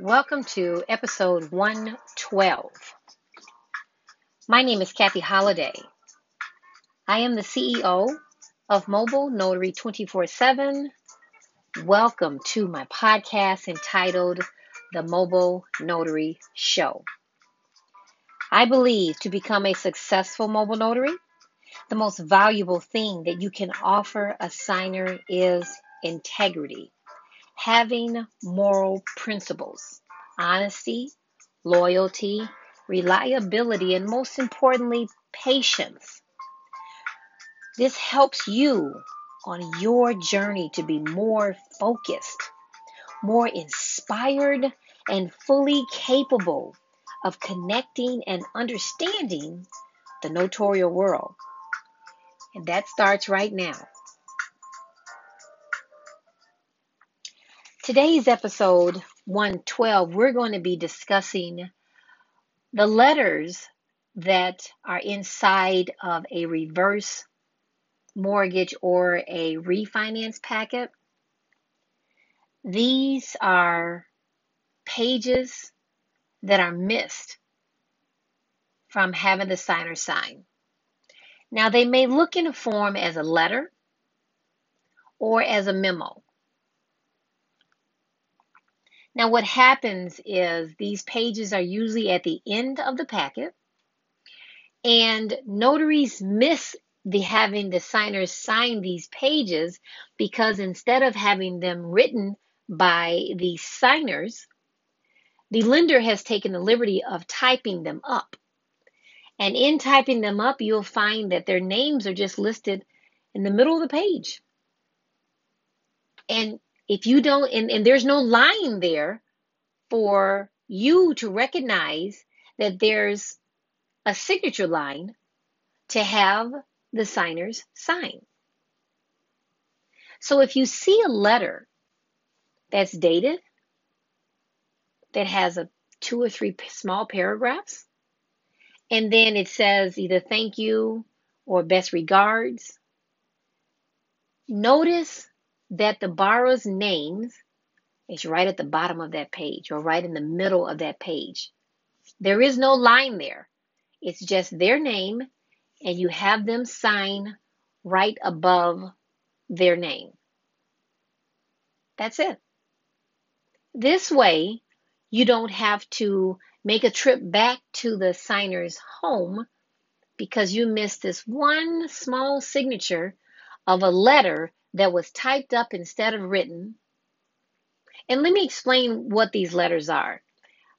Welcome to episode 112. My name is Kathy Holliday. I am the CEO of Mobile Notary 24 7. Welcome to my podcast entitled The Mobile Notary Show. I believe to become a successful mobile notary, the most valuable thing that you can offer a signer is integrity having moral principles, honesty, loyalty, reliability, and most importantly, patience. This helps you on your journey to be more focused, more inspired, and fully capable of connecting and understanding the notarial world. And that starts right now. Today's episode 112, we're going to be discussing the letters that are inside of a reverse mortgage or a refinance packet. These are pages that are missed from having the signer sign. Now, they may look in a form as a letter or as a memo. Now, what happens is these pages are usually at the end of the packet, and notaries miss the having the signers sign these pages because instead of having them written by the signers, the lender has taken the liberty of typing them up. And in typing them up, you'll find that their names are just listed in the middle of the page. And if you don't, and, and there's no line there for you to recognize that there's a signature line to have the signers sign. So if you see a letter that's dated, that has a two or three small paragraphs, and then it says either thank you or best regards, notice that the borrower's names is right at the bottom of that page or right in the middle of that page. There is no line there. It's just their name, and you have them sign right above their name. That's it. This way, you don't have to make a trip back to the signer's home because you missed this one small signature of a letter that was typed up instead of written. And let me explain what these letters are.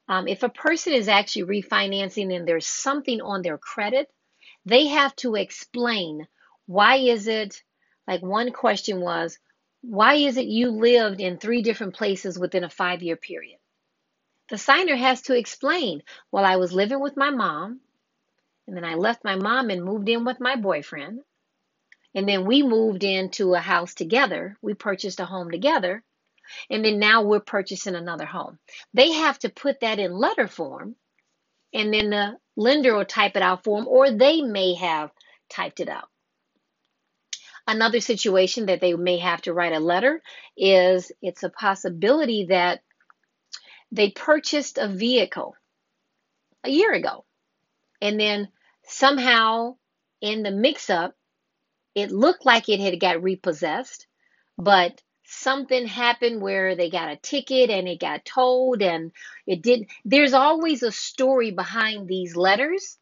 Um, if a person is actually refinancing and there's something on their credit, they have to explain why is it, like one question was, why is it you lived in three different places within a five year period? The signer has to explain, well, I was living with my mom, and then I left my mom and moved in with my boyfriend. And then we moved into a house together. We purchased a home together. And then now we're purchasing another home. They have to put that in letter form. And then the lender will type it out for them, or they may have typed it out. Another situation that they may have to write a letter is it's a possibility that they purchased a vehicle a year ago. And then somehow in the mix up, it looked like it had got repossessed, but something happened where they got a ticket and it got towed and it didn't. there's always a story behind these letters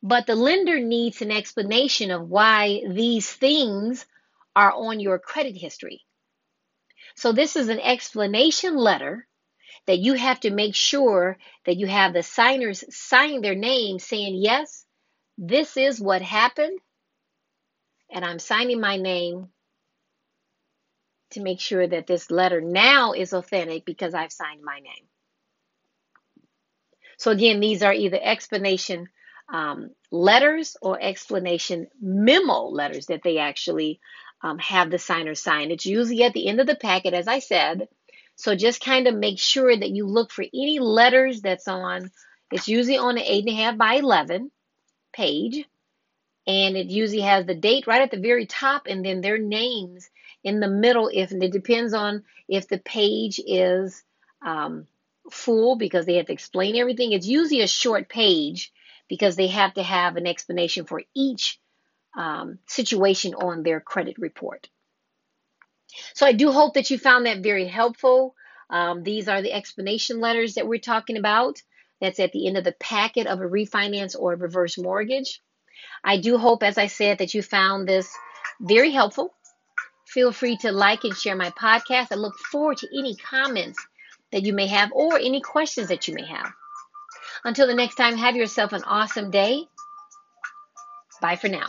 but the lender needs an explanation of why these things are on your credit history so this is an explanation letter that you have to make sure that you have the signers sign their name saying yes this is what happened and I'm signing my name to make sure that this letter now is authentic because I've signed my name. So again, these are either explanation um, letters or explanation memo letters that they actually um, have the signer sign. It's usually at the end of the packet, as I said. So just kind of make sure that you look for any letters that's on. It's usually on an eight and a half by eleven page and it usually has the date right at the very top and then their names in the middle if it depends on if the page is um, full because they have to explain everything. It's usually a short page because they have to have an explanation for each um, situation on their credit report. So I do hope that you found that very helpful. Um, these are the explanation letters that we're talking about. That's at the end of the packet of a refinance or a reverse mortgage. I do hope, as I said, that you found this very helpful. Feel free to like and share my podcast. I look forward to any comments that you may have or any questions that you may have. Until the next time, have yourself an awesome day. Bye for now.